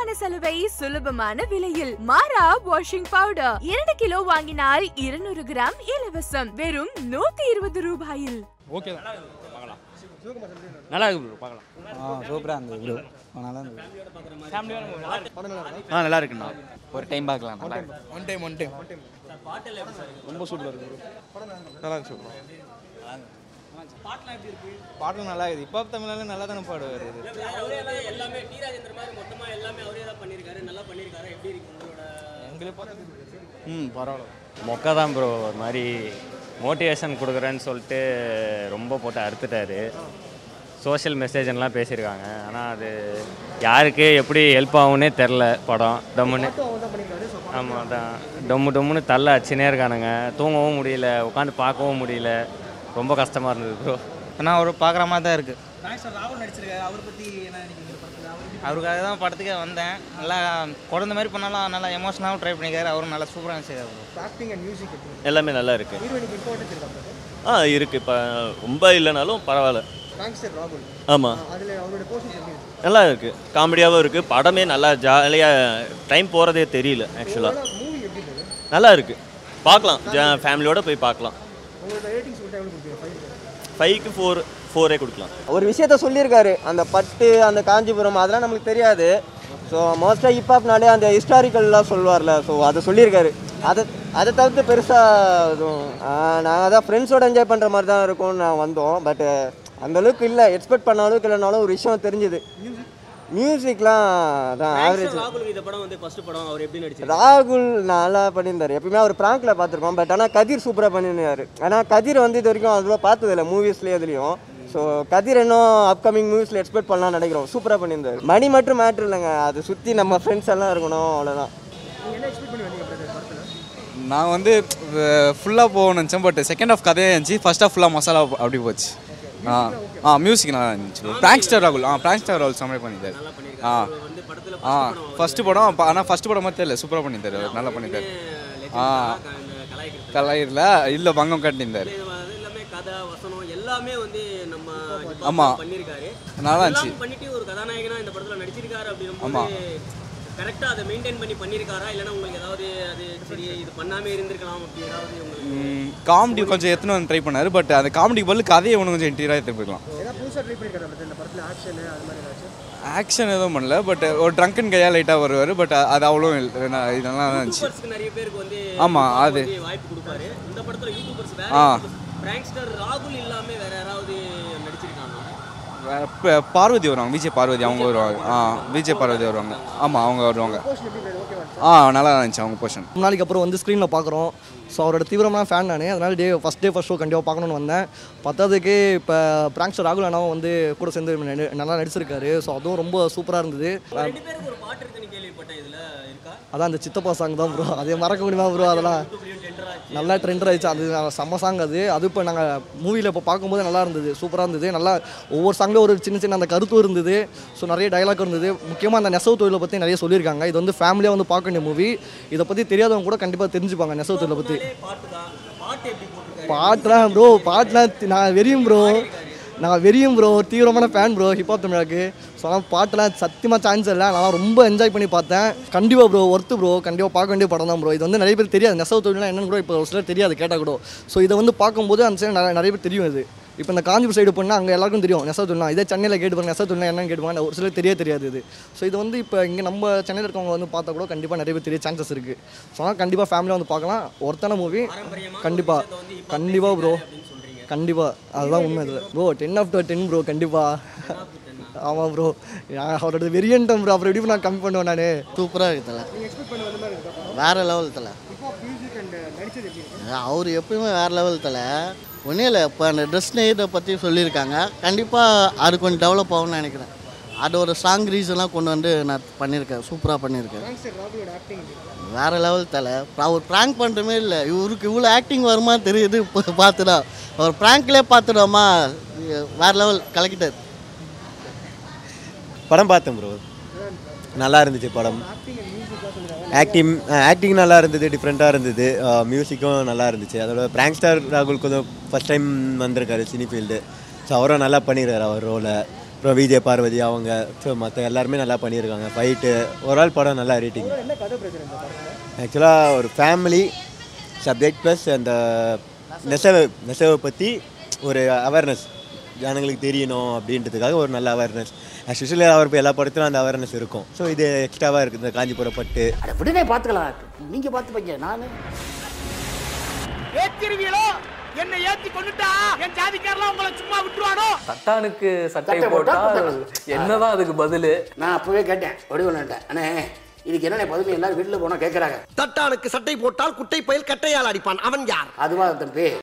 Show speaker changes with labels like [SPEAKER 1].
[SPEAKER 1] சுலபமான சலுகை சுலபமான விலையில். மாறா வாஷிங் பவுடர் இரண்டு கிலோ வாங்கினால் இருநூறு கிராம் இலவசம். வெறும் நூத்தி இருபது ரூபாயில்.
[SPEAKER 2] ஓகே நல்லா இருக்கு ப்ரோ பார்க்கலாம்.
[SPEAKER 3] ஆ சூப்பராக இருந்தது ப்ரோ நல்லா இருந்தது
[SPEAKER 2] ஆ நல்லா இருக்குண்ணா.
[SPEAKER 3] ஒரு டைம் பார்க்கலாம் நல்லா இருக்கு
[SPEAKER 4] ஒன் டைம் ஒன் டைம் ரொம்ப சூப்பராக இருக்கு. நல்லா இருக்கு. பாட்டு நல்லா இருக்குது. இப்போ தமிழ்நாடு நல்லா தானே பாடுவார் இது
[SPEAKER 5] எல்லாமே டி ராஜேந்திர மாதிரி மொத்தமா எல்லாமே அவரே தான் பண்ணியிருக்காரு நல்லா பண்ணியிருக்காரு எப்படி இருக்கு உங்களோட
[SPEAKER 4] எங்களை பார்த்து
[SPEAKER 2] ம் பரவாயில்ல.
[SPEAKER 6] மொக்க தான் ப்ரோ ஒரு மாதிரி மோட்டிவேஷன் கொடுக்குறேன்னு சொல்லிட்டு ரொம்ப போட்டு அறுத்துட்டாரு. சோஷியல் மெசேஜ்லாம் பேசியிருக்காங்க. ஆனால் அது யாருக்கு எப்படி ஹெல்ப் ஆகும்னே தெரில படம். டம்முன்னு. ஆமாம் அதான். டொம்மு டொம்முன்னு தள்ள அச்சுனே இருக்கானுங்க. தூங்கவும் முடியல உட்காந்து பார்க்கவும் முடியல. ரொம்ப கஷ்டமாக இருந்தது ப்ரோ
[SPEAKER 3] ஆனால் அவர் பார்க்குற மாதிரி தான் இருக்குது அவருக்காக தான் படத்துக்கே வந்தேன். நல்லா குழந்த மாதிரி பண்ணாலும் நல்லா எமோஷனலாகவும் ட்ரை பண்ணிக்காரு. அவரும் நல்லா சூப்பராக
[SPEAKER 4] எப்படி
[SPEAKER 7] எல்லாமே நல்லா இருக்கு.
[SPEAKER 4] ஹீரோயினுக்கு இம்பார்ட்டன்ஸ் இருக்கா
[SPEAKER 7] ஆ இருக்கு. இப்போ ரொம்ப இல்லைனாலும் பரவாயில்ல. ஆமாம் நல்லா இருக்கு. காமெடியாகவும் இருக்கு. படமே நல்லா ஜாலியாக டைம் போகிறதே தெரியல ஆக்சுவலாக
[SPEAKER 4] மூவி எப்படி இருக்கு
[SPEAKER 7] நல்லா இருக்கு. பார்க்கலாம் ஃபேமிலியோட போய் பார்க்கலாம் ஃபைவ்க்கு ஃபோர் ஃபோரே கொடுக்கலாம்.
[SPEAKER 8] ஒரு விஷயத்த சொல்லியிருக்காரு. அந்த பட்டு அந்த காஞ்சிபுரம் அதெல்லாம் நம்மளுக்கு தெரியாது. ஸோ மோஸ்ட்டாக ஹிப்ஹாப்னாலே அந்த ஹிஸ்டாரிக்கல்லாம் சொல்லுவார்ல. ஸோ அதை சொல்லியிருக்காரு. அதை அதை தவிர்த்து பெருசாக எதுவும் நாங்கள் அதான் ஃப்ரெண்ட்ஸோட என்ஜாய் பண்ணுற மாதிரி தான் இருக்கும்னு நான் வந்தோம். பட் அந்த அளவுக்கு இல்லை. எக்ஸ்பெக்ட் பண்ண அளவுக்கு இல்லைனாலும் ஒரு விஷயம் தெரிஞ்சுது. மியூசிக்லாம் அதான் ஆவரேஜ்
[SPEAKER 5] ராகுலுக்கு இந்த படம் வந்து ஃபர்ஸ்ட் படம் அவர் எப்படி நடிச்சிருக்காரு
[SPEAKER 8] ராகுல் நல்லா பண்ணியிருந்தார். எப்பயுமே அவர் ப்ராங்க்ல பார்த்துருக்கோம் பட் ஆனால் கதிர் சூப்பராக பண்ணியிருந்தார். ஆனால் கதிர் வந்து இது வரைக்கும் அதுவும் பார்த்ததில்ல. மூவிஸ்லேயே இதுலேயும் ஸோ கதிர் இன்னும் அப்கமிங் மூவிஸில் எக்ஸ்பெக்ட் பண்ணலாம் நினைக்கிறோம். சூப்பராக பண்ணியிருந்தார். மணி மட்டும் மேட்ரு இல்லைங்க. அதை சுற்றி நம்ம ஃப்ரெண்ட்ஸ் எல்லாம் இருக்கணும். அவ்வளோதான்
[SPEAKER 9] நான் வந்து ஃபுல்லாக போகணும்னு நினச்சேன். பட் செகண்ட் ஆஃப் கதையாக இருந்துச்சு. ஃபர்ஸ்ட் ஆஃப் ஃபுல்லாக மசாலா அப்படி போச்சு. ஆ ஆ மியூசிக் நல்லா இருந்துச்சு பிராங்க்ஸ்டர் ராகுல் ஆ பிராங்க்ஸ்டர் ராகுல் சமையல் பண்ணியிருந்தாரு ஆ ஆ ஃபஸ்ட்டு படம் ஆனால் ஃபஸ்ட்டு படம் மாதிரி தெரியல சூப்பராக பண்ணியிருந்தாரு அவர் நல்லா பண்ணியிருந்தாரு ஆ கலாயிரில் இல்லை பங்கம் கட்டியிருந்தார்.
[SPEAKER 5] எல்லாமே வந்து நம்ம hip hop
[SPEAKER 9] ஆமா.
[SPEAKER 5] பண்ணியிருக்காரு
[SPEAKER 9] நல்லா இருந்துச்சு.
[SPEAKER 5] பண்ணிட்டு ஒரு கதாநாயகனா இந்த படத்துல நடிச்சிருக்காரு
[SPEAKER 9] ஆமா.
[SPEAKER 5] அப்படின்னும் கரெக்டா அதை மெயின்டைன் பண்ணி பண்ணியிருக்காரா இல்லைன்னா உங்களுக்கு ஏதாவது அது சரி இது பண்ணாமே இருந்திருக்கலாம் அப்படி ஏதாவது உங்களுக்கு
[SPEAKER 9] காமெடி கொஞ்சம் எத்தனை வந்து ட்ரை பண்ணார் பட் அந்த காமெடி பதில் கதையை ஒன்று கொஞ்சம் இன்டீரியராக எடுத்து போய்க்கலாம்.
[SPEAKER 4] ஏதாவது புதுசாக ட்ரை பண்ணியிருக்காரு இந்த படத்தில் ஆக்ஷன் அது மாதிரி ஏதாச்சும்?
[SPEAKER 9] ஆக்ஷன் எதுவும் பண்ணல பட் ஒரு ட்ரங்கன் கையாக லைட்டாக வருவார் பட் அது அவ்வளோ இதெல்லாம் இருந்துச்சு.
[SPEAKER 5] நிறைய பேருக்கு வந்து
[SPEAKER 9] ஆமா,
[SPEAKER 5] hip hop
[SPEAKER 9] அது.
[SPEAKER 5] வாய்ப்பு கொடுப்பாரு. இந்த படத்துல யூடியூபர்ஸ் வேற
[SPEAKER 9] ஆ.
[SPEAKER 5] பிராங்க்ஸ்டர் ராகுல் இல்லாம வேற யாராவது
[SPEAKER 9] பார்வதி வருவாங்க. விஜய் பார்வதி அவங்க வருவாங்க. ஆ விஜய் பார்வதி வருவாங்க. ஆமாம் அவங்க வருவாங்க. ஆ நல்லா இருந்துச்சு அவங்க போர்ஷன்.
[SPEAKER 10] ரொம்ப நாளைக்கு அப்புறம் வந்து ஸ்க்ரீனில் பார்க்குறோம். ஸோ அவரோட தீவிரமான ஃபேன் நான். அதனால் day first day first show கண்டிப்பாக பார்க்கணுன்னு வந்தேன். பத்தாவதுக்கு இப்போ பிராங்க்ஸ்டர் ராகுல் அண்ணாவும் வந்து கூட சேர்ந்து நல்லா நடிச்சிருக்காரு. ஸோ அதுவும் ரொம்ப சூப்பராக இருந்தது.
[SPEAKER 5] ரெண்டு பேருக்கு ஒரு பாட்டு இருக்குன்னு கேள்விப்பட்டேன். இதுல இருக்கா?
[SPEAKER 10] அதான் அந்த சித்தப்பா சாங் தான் ப்ரோ அதே மறக்க முடியுமா ப்ரோ அதெல்லாம். நல்லா ட்ரெண்ட் ஆயிடுச்சு. அது செம்ம சாங் அது. அது இப்போ நாங்கள் மூவியில் இப்போ பார்க்கும்போது நல்லா இருந்தது சூப்பராக இருந்தது. நல்லா ஒவ்வொரு சாங்கில் ஒரு சின்ன சின்ன அந்த கருத்து இருந்தது. ஸோ நிறைய டைலாக் இருந்தது. முக்கியமாக அந்த நெசவு தொழிலை பற்றி நிறைய சொல்லியிருக்காங்க. இது வந்து ஃபேமிலியாக வந்து பார்க்க வேண்டிய மூவி இதை பற்றி தெரியாதவங்க கூட கண்டிப்பாக தெரிஞ்சுப்பாங்க நெசவு தொழிலை பற்றி பாட்டுலாம் ப்ரோ பாட்டுலாம் நான் வெறியும் ப்ரோ நான் வெறியும் ப்ரோ தீவிரமான ஃபேன் ப்ரோ ஹிப்ஹாப் தமிழாக்கு. ஸோ ஆனால் பாட்டெல்லாம் சத்தியமாக சான்ஸ் இல்லை. நான் ரொம்ப என்ஜாய் பண்ணி பார்த்தேன். கண்டிப்பாக ப்ரோ ஒர்த்து ப்ரோ கண்டிப்பாக பார்க்க வேண்டிய படம் தான் ப்ரோ இது வந்து நிறைய பேர் தெரியாது. நெசவு தொழில்னா என்னன்னு கூட இப்போ ஒரு சிலர் தெரியாது கேட்டால் கூட. ஸோ இதை வந்து பார்க்கும்போது அந்த சைடு நிறைய பேர் தெரியும் இது. இப்போ இந்த காஞ்சிபுரம் சைடு போனால் அங்கே எல்லாருக்கும் தெரியும் நெசவு தொழில்னா. இதே சென்னையில் கேட்டு பாருங்க நெசவு தொழில்னா என்னன்னு கேட்டுவாங்க ஒரு சிலர் தெரிய தெரியாது இது. ஸோ இது வந்து இப்போ இங்கே நம்ம சென்னையில் இருக்கவங்க வந்து பார்த்தா கூட கண்டிப்பாக நிறைய பேர் தெரிய சான்சஸ் இருக்குது ஸோ ஆனால் கண்டிப்பாக ஃபேமிலியாக வந்து பார்க்கலாம். ஒருத்தான மூவி கண்டிப்பாக கண்டிப்பாக ப்ரோ கண்டிப்பாக அதுதான் உண்மை இதில் bro ten of ten bro கண்டிப்பாக ஆமாம் ப்ரோ அவரோட வெரியன்ட்டம் ப்ரோ அப்புறம் எப்படி நான் கம்மி பண்ணுவேன் நான்?
[SPEAKER 8] சூப்பராக இருக்குதுல வேறு லெவல் தலை. அவர் எப்பயுமே வேறு லெவல் தலை. ஒன்றும் இல்லை இப்போ அந்த ட்ரெஸ் நெய்தை பற்றி சொல்லியிருக்காங்க. கண்டிப்பாக அது கொஞ்சம் டெவலப் ஆகும்னு நினைக்கிறேன். அது ஒரு சாங் ரீசன்லாம் கொண்டு வந்து நான் பண்ணியிருக்கேன். சூப்பராக பண்ணியிருக்கேன். வேறு லெவல் தலை. அவர் ப்ராங்க் பண்ணுறமே இல்லை. இவருக்கு இவ்வளோ ஆக்டிங் வருமா தெரியுது. இப்போ பார்த்துடா அவர் ப்ராங்க்லேயே பார்த்துடாமா வேறு லெவல் கலக்கிட்டார்.
[SPEAKER 11] படம் பார்த்தேன் ப்ரோ நல்லா இருந்துச்சு படம்.
[SPEAKER 4] ஆக்டிங்
[SPEAKER 11] ஆக்டிங் நல்லா இருந்தது டிஃப்ரெண்ட்டாக இருந்தது. மியூசிக்கும் நல்லா இருந்துச்சு. அதோட பிராங்க் ஸ்டார் ராகுல் கொஞ்சம் ஃபஸ்ட் டைம் வந்திருக்காரு சினி ஃபீல்டு ஸோ அவரும் நல்லா பண்ணிடுறாரு அவர் ரோலை அப்புறம் விஜய் பார்வதி அவங்க ஸோ மற்ற எல்லாருமே நல்லா பண்ணியிருக்காங்க. ஃபைட்டு ஒரு ஆள் படம் நல்லா ரேட்டிங்
[SPEAKER 12] என்ன கதை பிரச்சனை இந்த படத்தில்?
[SPEAKER 11] ஆக்சுவலாக ஒரு ஃபேமிலி சப்ஜெக்ட் ப்ளஸ் அந்த நெசவு நெசவை பற்றி ஒரு அவேர்னஸ் ஜனங்களுக்கு தெரியணும் அப்படின்றதுக்காக ஒரு நல்ல அவேர்னஸ் ஆக்சுவலி அவர் எல்லா படத்திலும் அந்த அவேர்னஸ் இருக்கும். ஸோ இது எக்ஸ்ட்ராவாக இருக்குது. இந்த காஞ்சிபுரம் பட்டு.
[SPEAKER 13] அட விடுனே பார்த்துக்கலாம் நீங்கள் பார்த்துப்பீங்க நான்.
[SPEAKER 14] என்ன ஏத்தி கொண்டுட்டா என் ஜாதிக்காரலாம் உங்களை சும்மா விட்டுருவானோ?
[SPEAKER 15] சட்டானுக்கு
[SPEAKER 13] சட்டை போட்டா
[SPEAKER 15] போட்டால் என்னதான் அதுக்கு பதில்?
[SPEAKER 13] நான் அப்பவே கேட்டேன். வடிவன்ட்டேன் அண்ணே இதுக்கு என்ன பதில்? எல்லாரும் வீட்டில் போனால் கேட்குறாங்க
[SPEAKER 14] தட்டானுக்கு சட்டை போட்டால் குட்டை பயில் கட்டையால் அடிப்பான். அவன் யார்?
[SPEAKER 13] அதுவா தம்பி.